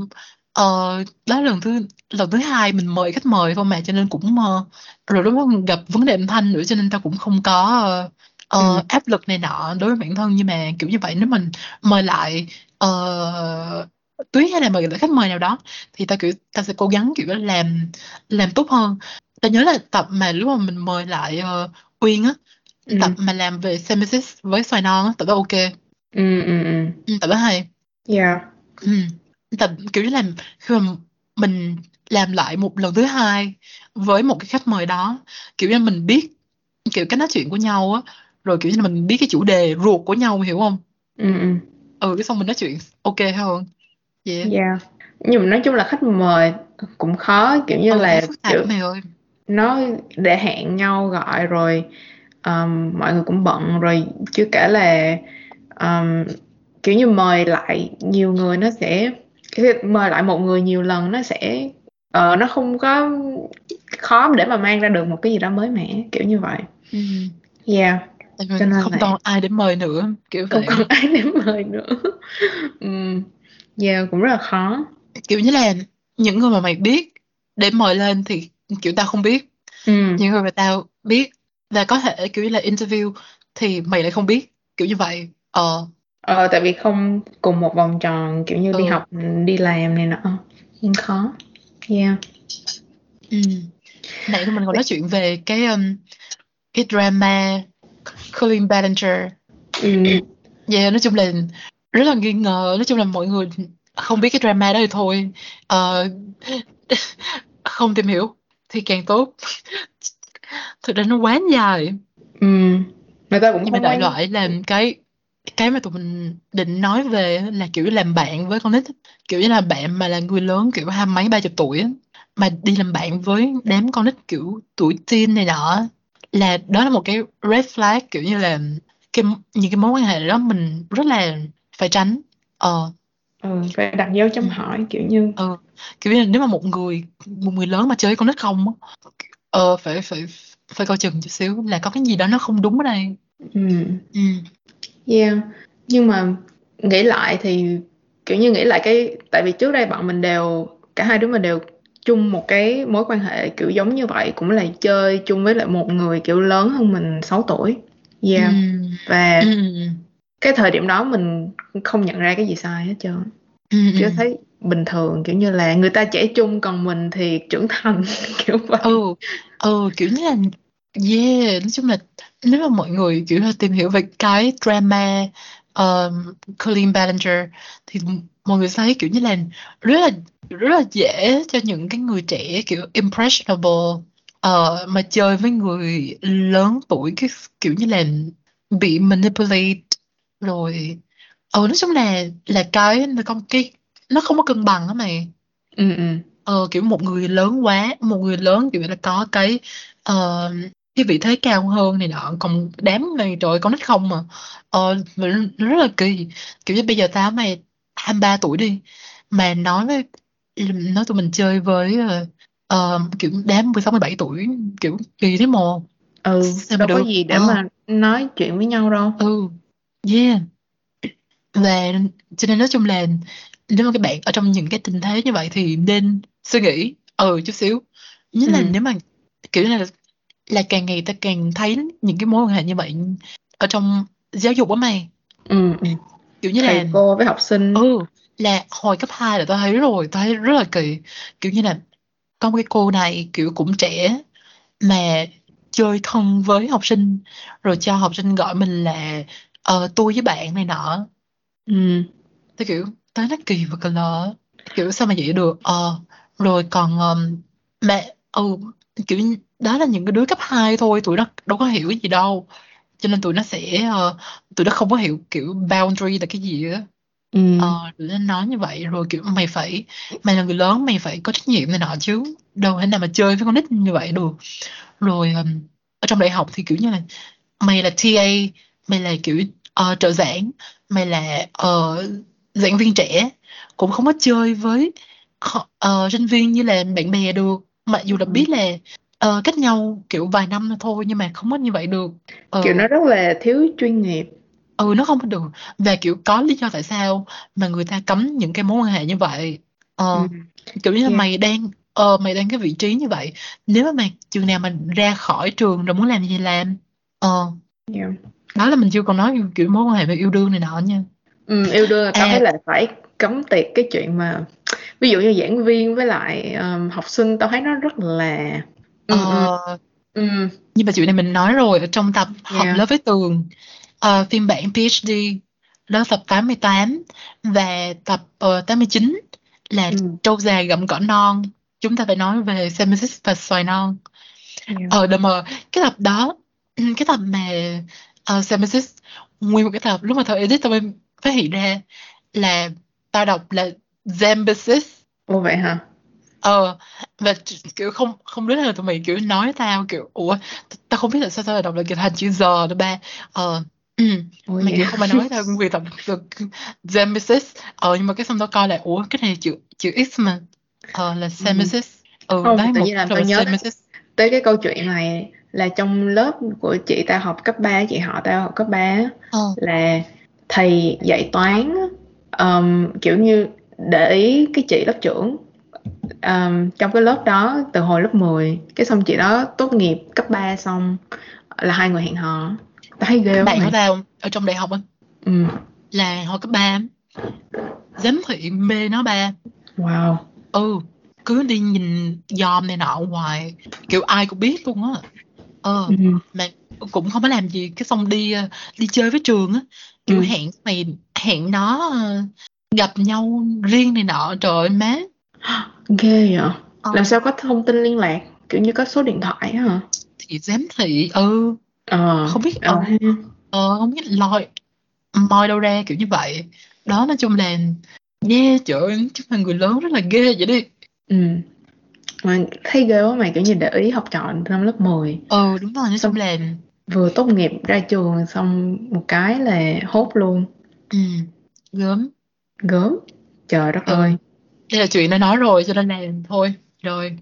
A: ờ, đó là lần thứ lần thứ hai mình mời khách mời thôi mà cho nên cũng ờ, rồi lúc đó gặp vấn đề âm thanh nữa cho nên tao cũng không có ờ, ờ,
B: Ừ.
A: áp lực này nọ đối với bản thân nhưng mà kiểu như vậy nếu mình mời lại ờ, Tuyết hay là mời lại khách mời nào đó thì tao kiểu tao sẽ cố gắng kiểu làm làm tốt hơn tao nhớ là tập mà lúc mà mình mời lại ờ, Uyên á
B: Ừ.
A: tập mà làm về Semesis với xoài non á tập đó ok
B: Ừ, ừ, ừ.
A: ừ, tập đó hay
B: Yeah.
A: ừ. Tập kiểu như là khi mà mình làm lại một lần thứ hai với một cái khách mời đó kiểu như mình biết kiểu cách nói chuyện của nhau á rồi kiểu như là mình biết cái chủ đề ruột của nhau hiểu không
B: Ừ, ừ.
A: ừ cái xong mình nói chuyện ok hơn yeah
B: Yeah. Nhưng mà nói chung là khách mời cũng khó kiểu như
A: ừ
B: là kiểu
A: ơi
B: nó để hẹn nhau gọi rồi um, mọi người cũng bận rồi chưa kể là um, kiểu như mời lại nhiều người nó sẽ kiểu mời lại một người nhiều lần nó sẽ ờ, nó không có khó để mà mang ra được một cái gì đó mới mẻ kiểu như vậy.
A: Ừ.
B: yeah.
A: Tại
B: cho nên
A: không
B: là
A: còn ai để mời nữa kiểu
B: không
A: vậy.
B: còn ai để mời nữa. Um, yeah cũng rất là khó.
A: Kiểu như là những người mà mày biết để mời lên thì kiểu tao không biết.
B: Ừ.
A: những người mà tao biết và có thể kiểu như là interview thì mày lại không biết kiểu như vậy. Ờ
B: Ờ, tại vì không cùng một vòng tròn kiểu như đi
A: ừ.
B: học đi làm này nọ. Cũng khó. Yeah.
A: Ừ. Nãy tụi mình còn nói chuyện về cái um, cái drama Colleen Ballinger.
B: Ừ.
A: yeah, nói chung là rất là nghi ngờ. Nói chung là mọi người không biết cái drama đó thì thôi Ờ, không tìm hiểu thì càng tốt. Thực ra nó quá dài.
B: Ừ. người ta cũng
A: nhưng mà
B: không
A: đại loại là cái cái mà tụi mình định nói về là kiểu làm bạn với con nít kiểu như là bạn mà là người lớn kiểu hai mấy ba chục tuổi mà đi làm bạn với đám con nít kiểu tuổi teen này nọ là đó là một cái red flag kiểu như là cái những cái mối quan hệ đó mình rất là phải tránh. Ờ.
B: Ừ, phải đặt dấu chấm
A: ừ,
B: hỏi kiểu như
A: ừ. kiểu như là nếu mà một người một người lớn mà chơi con nít không ờ phải phải phải coi chừng chút xíu là có cái gì đó nó không đúng ở đây.
B: Ừ.
A: ừ
B: yeah. Nhưng mà nghĩ lại thì kiểu như nghĩ lại cái tại vì trước đây bọn mình đều cả hai đứa mình đều chung một cái mối quan hệ kiểu giống như vậy cũng là chơi chung với lại một người kiểu lớn hơn mình 6 tuổi.
A: Ừ.
B: Yeah và
A: ừ ừ
B: cái thời điểm đó mình không nhận ra cái gì sai hết trơn.
A: Ừ ừ.
B: thấy bình thường kiểu như là người ta trẻ trung còn mình thì trưởng thành (laughs) kiểu vậy.
A: Ừ ừ kiểu như là yeah nói chung là nếu mà mọi người kiểu là tìm hiểu về cái drama um, Colleen Ballinger thì mọi người thấy kiểu như là rất là rất là dễ cho những cái người trẻ kiểu impressionable ờ, mà chơi với người lớn tuổi cái kiểu như là bị manipulate rồi. Ừ nói chung là là cái là con cái nó không có cân bằng á mày.
B: Ừ ừ.
A: Ờ, kiểu một người lớn quá một người lớn kiểu là có cái ờ, cái vị thế cao hơn này nọ. Còn đám này trời con nít không mà ờ, mà nó rất là kỳ. Kiểu như bây giờ tao mày 23 tuổi đi mà nói với nói tụi mình chơi với ờ, ờ, kiểu đám 16 17 tuổi kiểu kỳ thế mồ
B: ừ
A: sao
B: đâu có
A: được?
B: gì để
A: ờ.
B: mà nói chuyện với nhau đâu.
A: Ừ yeah. Và cho nên nói chung là nếu mà các bạn ở trong những cái tình thế như vậy thì nên suy nghĩ ừ chút xíu. Nhất là
B: ừ
A: nếu mà kiểu là là càng ngày ta càng thấy những cái mối quan hệ như vậy ở trong giáo dục á mày.
B: Ừ ừ.
A: Kiểu như là
B: thầy cô với học sinh.
A: Ừ là hồi cấp 2 là tao thấy rồi tao thấy rất là kỳ. Kiểu như là có một cái cô này kiểu cũng trẻ mà chơi thân với học sinh rồi cho học sinh gọi mình là ờ, tôi với bạn này nọ.
B: Ừ.
A: Tôi kiểu tới nó kỳ và cờ lờ. Kiểu sao mà vậy được? Ờ rồi còn um, mẹ ừ kiểu đó là những cái đứa cấp 2 thôi tụi nó đâu có hiểu gì đâu. Cho nên tụi nó sẽ ờ, tụi nó không có hiểu kiểu boundary là cái gì á.
B: Ừ.
A: ờ nên nói như vậy rồi kiểu mày phải mày là người lớn mày phải có trách nhiệm này nọ chứ. Đâu thể nào mà chơi với con nít như vậy được. Rồi um, ở trong đại học thì kiểu như là mày là TA mày là kiểu uh, trợ giảng mày là uh, giảng viên trẻ. Cũng không có chơi với uh, sinh viên như là bạn bè được mặc dù là
B: Ừ.
A: biết là uh, cách nhau kiểu vài năm thôi nhưng mà không có như vậy được Ờ,
B: kiểu nó rất là thiếu chuyên nghiệp
A: ừ nó không có được và kiểu có lý do tại sao mà người ta cấm những cái mối quan hệ như vậy ờ
B: ừ.
A: kiểu như là
B: Yeah.
A: mày đang ờ mày đang cái vị trí như vậy nếu mà mày chừng nào mà ra khỏi trường rồi muốn làm gì làm ờ
B: Yeah.
A: đó là mình chưa còn nói kiểu mối quan hệ về yêu đương này nọ nha
B: Ừ, yêu đương là tao
A: À.
B: thấy là phải cấm tiệt cái chuyện mà ví dụ như giảng viên với lại um, học sinh tao thấy nó rất là
A: ờ.
B: ừ,
A: nhưng mà chuyện này mình nói rồi ở trong tập học
B: Yeah.
A: lớp với tường ờ, phiên bản PhD lớp tập 88 và tập uh, 89 là
B: ừ,
A: trâu già gặm cỏ non. Chúng ta phải nói về Semesis và xoài non.
B: Yeah.
A: ờ đợt mà cái tập đó (clears throat) cái tập mà uh, Semesis nguyên một cái tập lúc mà tao edit tao mới phát hiện ra là tao đọc là Zambesis
B: Ồ vậy hả?
A: ờ và kiểu không không biết là tụi mày kiểu nói tao kiểu ủa tao không biết là sao tao lại đọc là kiểu thành chữ giờ đó ba. Ờ ừ. Kiểu
B: hả?
A: không ai nói tao (laughs) vì tập được Zambesis ờ nhưng mà cái xong tao coi lại ủa cái này chữ chữ X mà. Ờ là Semesis ừ
B: Không,
A: đấy
B: tự nhiên làm tao nhớ
A: Semesis
B: tới cái câu chuyện này là trong lớp của chị tao học cấp 3, chị họ tao học cấp 3 á,
A: ờ.
B: là thầy dạy toán um, kiểu như để ý cái chị lớp trưởng um, trong cái lớp đó từ hồi lớp 10 cái xong chị đó tốt nghiệp cấp 3 xong là hai người hẹn hò. Tao thấy ghê
A: bạn
B: mày
A: tao ở trong đại học á
B: ừ.
A: là hồi cấp ba. Giám thị mê nó ba.
B: Wow.
A: Ừ cứ đi nhìn dòm này nọ hoài kiểu ai cũng biết luôn á. Ờ
B: ừ.
A: mà cũng không có làm gì cái xong đi ờ, đi chơi với trường á. Kiểu
B: Ừ.
A: hẹn mày hẹn nó ờ, gặp nhau riêng này nọ trời ơi má.
B: Ghê vậy?
A: Ờ,
B: làm sao có thông tin liên lạc kiểu như có số điện thoại hả?
A: Thì giám thị ừ.
B: Ờ
A: không biết
B: ờ.
A: ờ ờ, không biết lòi moi đâu ra kiểu như vậy. Đó nói chung là yeah trời ơi chúng là người lớn rất là ghê vậy đi.
B: Ừ. Mà thấy ghê quá mày kiểu như để ý học trò năm lớp 10
A: ừ đúng rồi nói
B: Xong-
A: là
B: vừa tốt nghiệp ra trường xong một cái là hốt luôn.
A: Ừ, gớm
B: gớm. Trời đất
A: Ừ.
B: ơi.
A: Đây là chuyện đã nói rồi cho nên là thôi rồi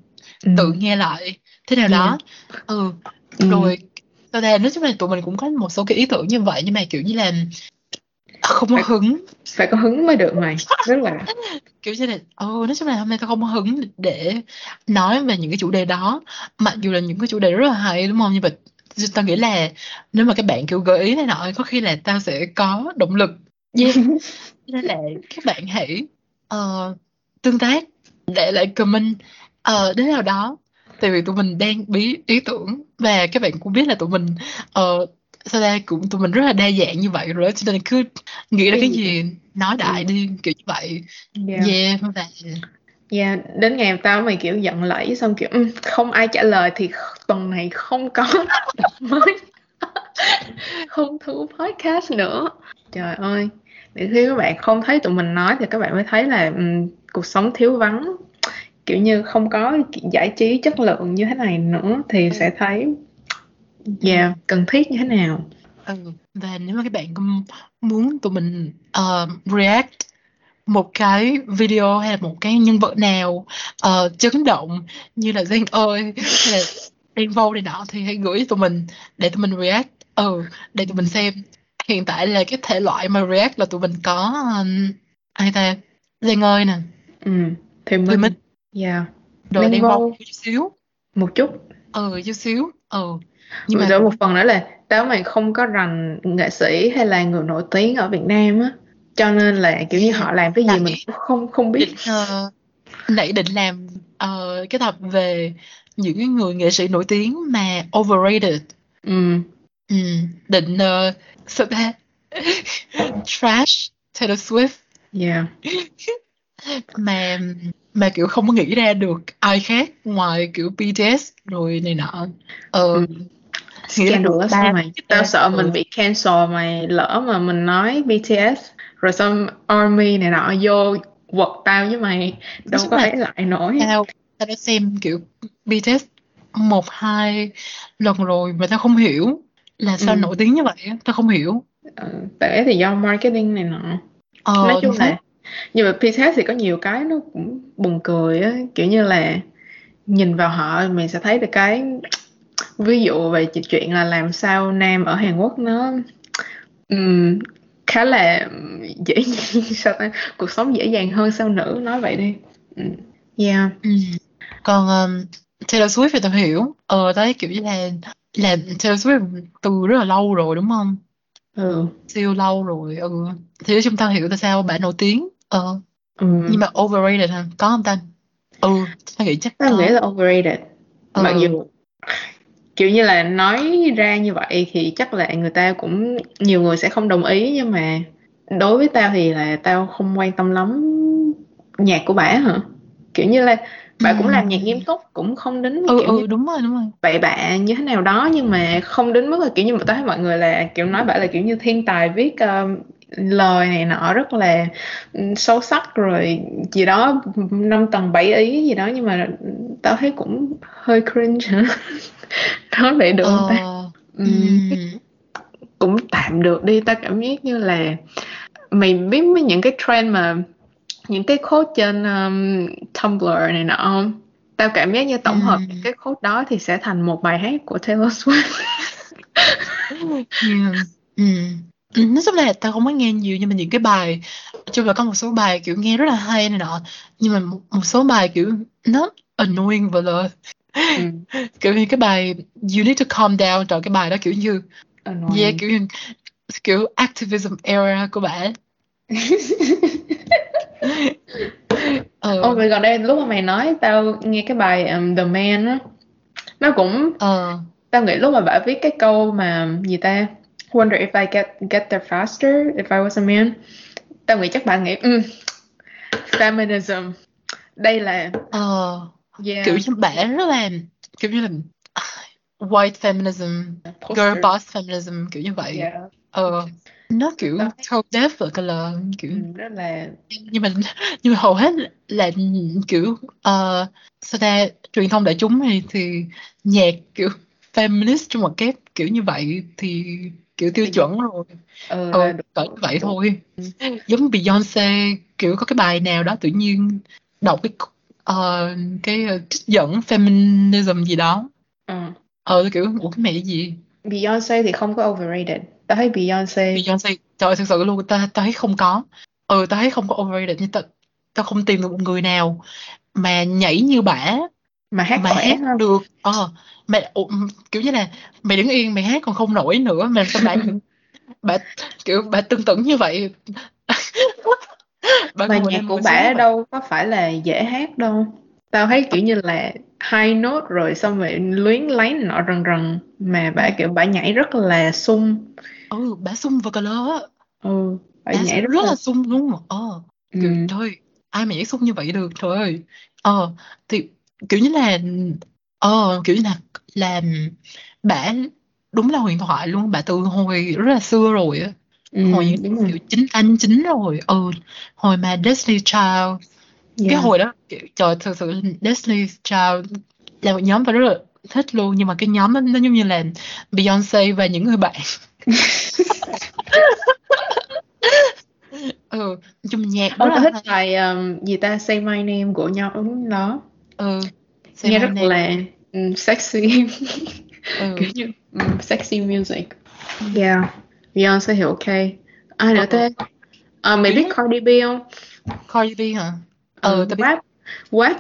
B: ừ.
A: tự nghe lại. Thế nào đó? Ừ.
B: Ừ.
A: rồi sau đây nói chung là tụi mình cũng có một số cái ý tưởng như vậy nhưng mà kiểu như là không có hứng.
B: phải có hứng mới được mày. Rất là (laughs)
A: kiểu như là ừ nói chung là hôm nay tao không có hứng để nói về những cái chủ đề đó. Mặc dù là những cái chủ đề rất là hay đúng không? Nhưng mà tao nghĩ là nếu mà các bạn kiểu gợi ý này nọ có khi là tao sẽ có động lực yeah. nên là các bạn hãy ờ, tương tác để lại comment ờ, đến nào đó tại vì tụi mình đang bí ý tưởng và các bạn cũng biết là tụi mình ờ, sau đây cũng tụi mình rất là đa dạng như vậy rồi cho nên cứ nghĩ ra
B: Cái
A: cái
B: gì
A: nói đại
B: Ừ.
A: đi kiểu như vậy
B: yeah.
A: yeah và
B: Yeah, đến ngày tao mày kiểu giận lẫy xong kiểu "Ừ, không ai trả lời thì tuần này không có (laughs) mới không thu podcast nữa trời ơi để khi các bạn không thấy tụi mình nói thì các bạn mới thấy là ừm, cuộc sống thiếu vắng kiểu như không có giải trí chất lượng như thế này nữa thì
A: Ừ.
B: sẽ thấy yeah, cần thiết như thế nào
A: ừ. và nếu mà các bạn muốn tụi mình ờ, react một cái video hay là một cái nhân vật nào ờ, chấn động như là Giang ơi hay là Đen Vâu này nọ thì hãy gửi tụi mình để tụi mình react ừ để tụi mình xem hiện tại là cái thể loại mà react là tụi mình có um, ai ta Giang ơi nè
B: ừ. thì mình
A: Minh
B: yeah.
A: rồi
B: Đen
A: Đen
B: Vâu.
A: Vâu chút xíu
B: một chút
A: ừ chút xíu ừ nhưng
B: nhưng
A: mà
B: một phần nữa là tao mày không có rành nghệ sĩ hay là người nổi tiếng ở Việt Nam á cho nên là kiểu như họ làm cái gì
A: Tại-
B: mình cũng không không biết
A: định ờ, nãy định làm ờ, cái tập về những cái người nghệ sĩ nổi tiếng mà overrated
B: ừ.
A: Ừ, định uh, sao ta? Trash Taylor Swift.
B: Yeah.
A: Mà mà kiểu không có nghĩ ra được ai khác ngoài kiểu BTS rồi này nọ. Ờ
B: Ừ. Scandalous
A: ba
B: mày. tao sợ
A: Ừ.
B: mình bị cancel mày lỡ mà mình nói BTS rồi xong army này nọ vô quật tao với mày. Đâu
A: Nói
B: có ấy lại nổi.
A: tao tao đã xem kiểu BTS một hai lần rồi mà tao không hiểu là sao
B: ừ.
A: nổi tiếng như vậy tao không hiểu.
B: Ừ. tại thì do marketing này nọ.
A: Ờ
B: nói chung là nhưng mà PTS thì có nhiều cái nó cũng buồn cười á. Kiểu như là nhìn vào họ mình sẽ thấy được cái ví dụ về chuyện là làm sao nam ở Hàn Quốc nó ừm, khá là dễ (laughs) sao ta cuộc sống dễ dàng hơn sao nữ. Nói vậy đi. Ừm, yeah.
A: Ừ. còn um, Taylor Swift thì tao hiểu. Ờ thấy kiểu như là là Taylor Swift từ rất là lâu rồi đúng không?
B: Ừ.
A: Siêu lâu rồi ừ. Thì nói chung tao hiểu tại sao bạn nổi tiếng ờ.
B: Ừm,
A: nhưng mà overrated hả? Có không ta? Ừ tao nghĩ chắc
B: tao nghĩ là overrated. Mặc
A: ừ
B: dù kiểu như là nói ra như vậy thì chắc là người ta cũng nhiều người sẽ không đồng ý nhưng mà đối với tao thì là tao không quan tâm lắm nhạc của bả hả? Kiểu như là bả cũng làm nhạc nghiêm túc cũng không đến
A: ừ
B: kiểu như
A: ừ đúng rồi đúng rồi.
B: Bậy bạ như thế nào đó nhưng mà không đến mức là kiểu như mà thấy mọi người là kiểu nói bả là kiểu như thiên tài viết um, lời này nọ rất là um, sâu sắc rồi gì đó năm tầng bảy ý gì đó nhưng mà tao thấy cũng hơi cringe hả? (laughs) Nói vậy được không ta?
A: Ờ
B: Ừm,
A: ừm.
B: cũng tạm được đi tao cảm giác như là mày biết mấy những cái trend mà những cái quote trên um, Tumblr này nọ không tao cảm giác như tổng hợp những
A: Ừm.
B: cái quote đó thì sẽ thành một bài hát của Taylor Swift (laughs)
A: Yeah. Ừm. Ừ, nói chung là tao không có nghe nhiều nhưng mà những cái bài chung là có một số bài kiểu nghe rất là hay này nọ nhưng mà một, một số bài kiểu nó annoying và là
B: ừ. (laughs)
A: kiểu như cái bài You Need to Calm Down trời cái bài đó kiểu như yeah
B: annoying
A: kiểu như kiểu activism era của bạn (laughs)
B: Ôi
A: ờ
B: mà gần đây lúc mà mày nói tao nghe cái bài um, The Man á nó cũng
A: ờ.
B: tao nghĩ lúc mà bà viết cái câu mà gì ta Wonder if I get get there faster if I was a man tao nghĩ chắc bạn nghĩ um, feminism. Đây là
A: ờ. Kiểu
B: yeah
A: như bạn rất là kiểu như là white feminism girl
B: poster
A: boss feminism kiểu như vậy.
B: Yeah.
A: Ờ nó kiểu
B: tao
A: tone deaf và cái là kiểu
B: ừ, rất là
A: nhưng mà nhưng mà hầu hết là kiểu ờ sao ta truyền thông đại chúng này thì nhạc kiểu feminist trong một cái kiểu như vậy thì kiểu tiêu
B: thì
A: chuẩn rồi.
B: Ừ
A: ờ
B: là đủ
A: cỡ như vậy thôi.
B: Ừ.
A: giống Beyoncé kiểu có cái bài nào đó tự nhiên đọc cái ờ, cái trích dẫn feminism gì đó.
B: Ừ.
A: ờ kiểu ủa cái mẹ gì?
B: Beyonce thì không có overrated tao thấy Beyonce
A: Beyoncé trời ơi, thực sự luôn ta ta thấy không có. Ừ ta thấy không có overrated nhưng ta ta không tìm được một người nào mà nhảy như bả
B: mà hát
A: mà
B: khỏe
A: hát
B: hơn
A: được ờ mà kiểu như là mày đứng yên mày hát còn không nổi nữa mà sao bả (laughs) bả kiểu bả tưng tửng như vậy? (laughs) Bả
B: mà nhạc của bả đâu có phải là dễ hát đâu. Tao thấy kiểu như là high note rồi xong rồi luyến lấy nọ rần rần mà bả kiểu bả nhảy rất là sung
A: ừ bả sung vào color á.
B: Ừ bả nhảy rất
A: rất
B: là
A: sung luôn ờ kiểu
B: ừ.
A: trời ơi, ai mà nhảy sung như vậy được trời ơi. Ờ thì kiểu như là ờ kiểu như là làm bả đúng là huyền thoại luôn bả từ hồi rất là xưa rồi á.
B: Ừ
A: hồi
B: đúng rồi.
A: kiểu chín anh chín rồi ừ. Hồi mà Destiny Child cái
B: yeah.
A: hồi đó kiểu, trời thực sự Destiny Child là một nhóm tao rất là thích luôn nhưng mà cái nhóm đó nó giống như là Beyoncé và những người bạn ừ chung nhạc
B: tao
A: là
B: thích bài um, gì ta? Say My Name của nhóm đó.
A: Ừ Say
B: nghe rất
A: Name.
B: là um, sexy.
A: Ừ. (laughs)
B: Kiểu như um, sexy music.
A: Ừ.
B: Yeah Beyonce thì ok. Ai nữa
A: ừ
B: thế. À, mày biết Cardi B không?
A: Cardi B hả? Ừ
B: ừ,
A: tao biết.
B: WAP.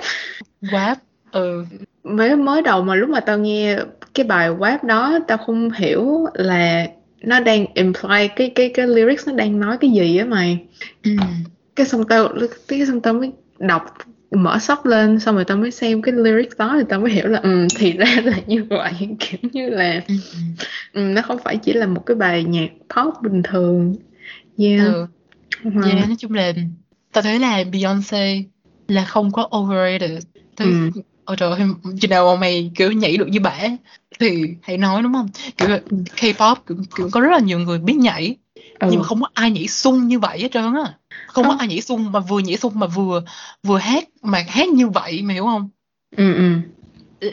B: WAP
A: ừ.
B: Mới mới đầu mà lúc mà tao nghe cái bài WAP đó tao không hiểu là nó đang imply cái cái cái lyrics nó đang nói cái gì á mày?
A: Ừ.
B: Cái xong tao cái xong tao mới đọc mở shop lên xong rồi tao mới xem cái lyrics đó thì tao mới hiểu là ừ thì ra (laughs) là như vậy kiểu như là
A: ừ,
B: nó không phải chỉ là một cái bài nhạc pop bình thường. Yeah.
A: Ừ.
B: Wow.
A: yeah nói chung là tao thấy là Beyoncé là không có overrated. Thế,
B: ừ
A: ôi trời ơi chừng nào mà mày kiểu nhảy được như bả thì hãy nói đúng không? Kiểu
B: ừ
A: K-pop kiểu, kiểu có rất là nhiều người biết nhảy nhưng mà
B: ừ
A: không có ai nhảy sung như vậy hết trơn á. Không có
B: không.
A: ai nhảy sung mà vừa nhảy sung mà vừa vừa hát mà hát như vậy mày hiểu không?
B: Ừ ừ.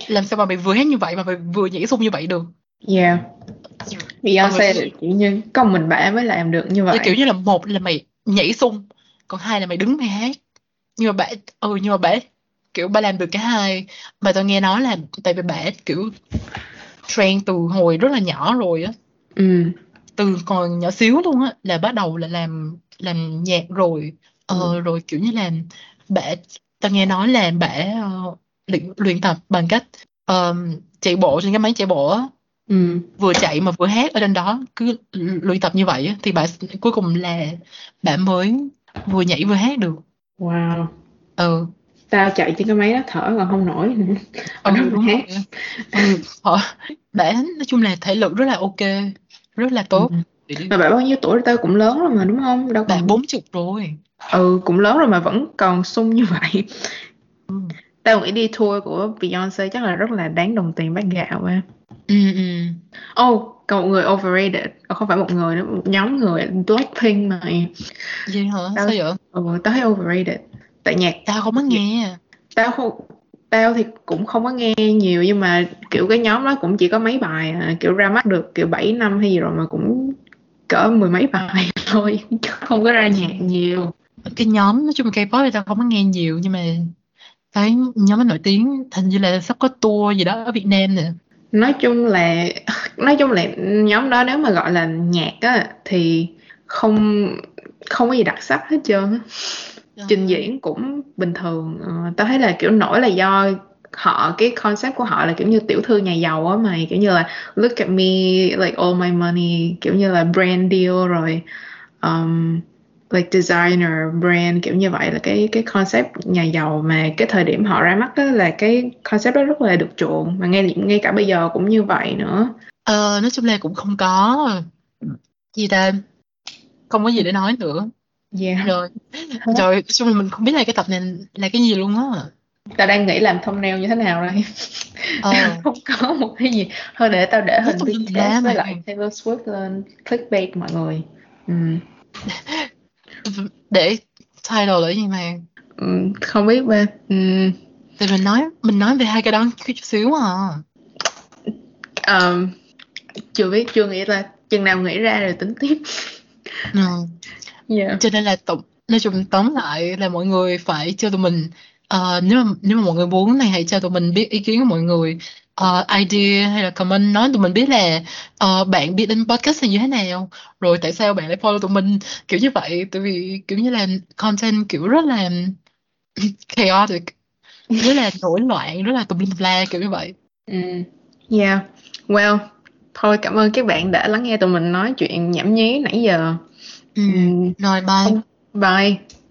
A: Làm sao mà mày vừa hát như vậy mà mày vừa nhảy sung như vậy được?
B: Yeah. Là kiểu như có mình bả mới làm được như
A: Thì kiểu
B: vậy
A: như là một là mày nhảy sung còn hai là mày đứng mày hát. Nhưng mà bả ừ nhưng mà bả kiểu bà làm được cả hai. Mà tao nghe nói là tại vì bả kiểu train từ hồi rất là nhỏ rồi á.
B: Ừ.
A: Từ còn nhỏ xíu luôn á là bắt đầu là làm làm nhạc rồi.
B: Ừ.
A: ờ, rồi kiểu như là bả tao nghe nói là bả ờ, luyện luyện tập bằng cách ờ, chạy bộ trên cái máy chạy bộ á.
B: Ừ.
A: Vừa chạy mà vừa hát ở trên đó cứ luyện tập như vậy á, thì bà cuối cùng là bà mới vừa nhảy vừa hát được.
B: Wow.
A: Ừ
B: tao chạy trên cái máy đó thở còn không nổi. (laughs)
A: Ừ đúng
B: hát.
A: ừ họ bà nói chung là thể lực rất là ok rất là
B: ừ.
A: tốt. Đi
B: mà bà bao nhiêu tuổi tao cũng lớn rồi mà đúng không? Đâu còn
A: bốn chục rồi.
B: Ừ cũng lớn rồi mà vẫn còn sung như vậy.
A: Ừ.
B: Tao nghĩ đi tour của Beyoncé chắc là rất là đáng đồng tiền bát gạo á
A: ừ ừ.
B: Oh còn một người overrated. Ờ, không phải một người nữa một nhóm người Blackpink mà.
A: Gì hả?
B: Tao
A: sao vậy?
B: Ừ, tao thấy overrated tại nhạc
A: tao không có nghe.
B: Tao không tao thì cũng không có nghe nhiều nhưng mà kiểu cái nhóm đó cũng chỉ có mấy bài à, kiểu ra mắt được kiểu 7 năm hay gì rồi mà cũng cỡ mười mấy bài (laughs) thôi không có ra nhạc nhiều.
A: Cái nhóm nói chung K-pop thì tao không có nghe nhiều nhưng mà cái nhóm nó nổi tiếng hình như là sắp có tour gì đó ở Việt Nam nè.
B: Nói chung là nói chung là nhóm đó nếu mà gọi là nhạc á thì không không có gì đặc sắc hết trơn trình
A: Ờ,
B: diễn cũng bình thường. Ờ, tao thấy là kiểu nổi là do họ cái concept của họ là kiểu như tiểu thư nhà giàu á mày. Kiểu như là look at me like all my money. Kiểu như là brand deal rồi um, like designer brand. Kiểu như vậy là cái cái concept nhà giàu mà cái thời điểm họ ra mắt đó là cái concept đó rất là được chuộng. Mà ngay ngay cả bây giờ cũng như vậy nữa.
A: Ờ, nói chung là cũng không có gì ta không có gì để nói nữa
B: yeah.
A: Rồi. Rồi nói chung là mình không biết là cái tập này là cái gì luôn á.
B: Tao đang nghĩ làm thumbnail như thế nào đây?
A: Ờ. (laughs)
B: Không có một cái gì. Thôi để tao để hình BTS với
A: mà.
B: lại Taylor Swift lên clickbait mọi người. Ừ.
A: để title là gì mà.
B: Ừ, không biết bên ừ.
A: thì mình nói mình nói về hai cái đó chút xíu à.
B: Um, chưa biết chưa nghĩ ra. Chừng nào nghĩ ra rồi tính tiếp.
A: Ừ.
B: yeah.
A: cho nên là tổng nói chung tóm lại là mọi người phải cho tụi mình ờ, nếu mà nếu mà mọi người muốn này hãy cho tụi mình biết ý kiến của mọi người. Ờ, idea hay là comment nói tụi mình biết là ờ, bạn biết đến podcast là như thế nào rồi tại sao bạn lại follow tụi mình kiểu như vậy. Tại vì kiểu như là content kiểu rất là (laughs) chaotic rất là nổi loạn rất là tùm lum la kiểu như vậy.
B: Ừ. yeah. Well thôi cảm ơn các bạn đã lắng nghe tụi mình nói chuyện nhảm nhí nãy giờ
A: ừ.
B: ừ.
A: rồi bye
B: bye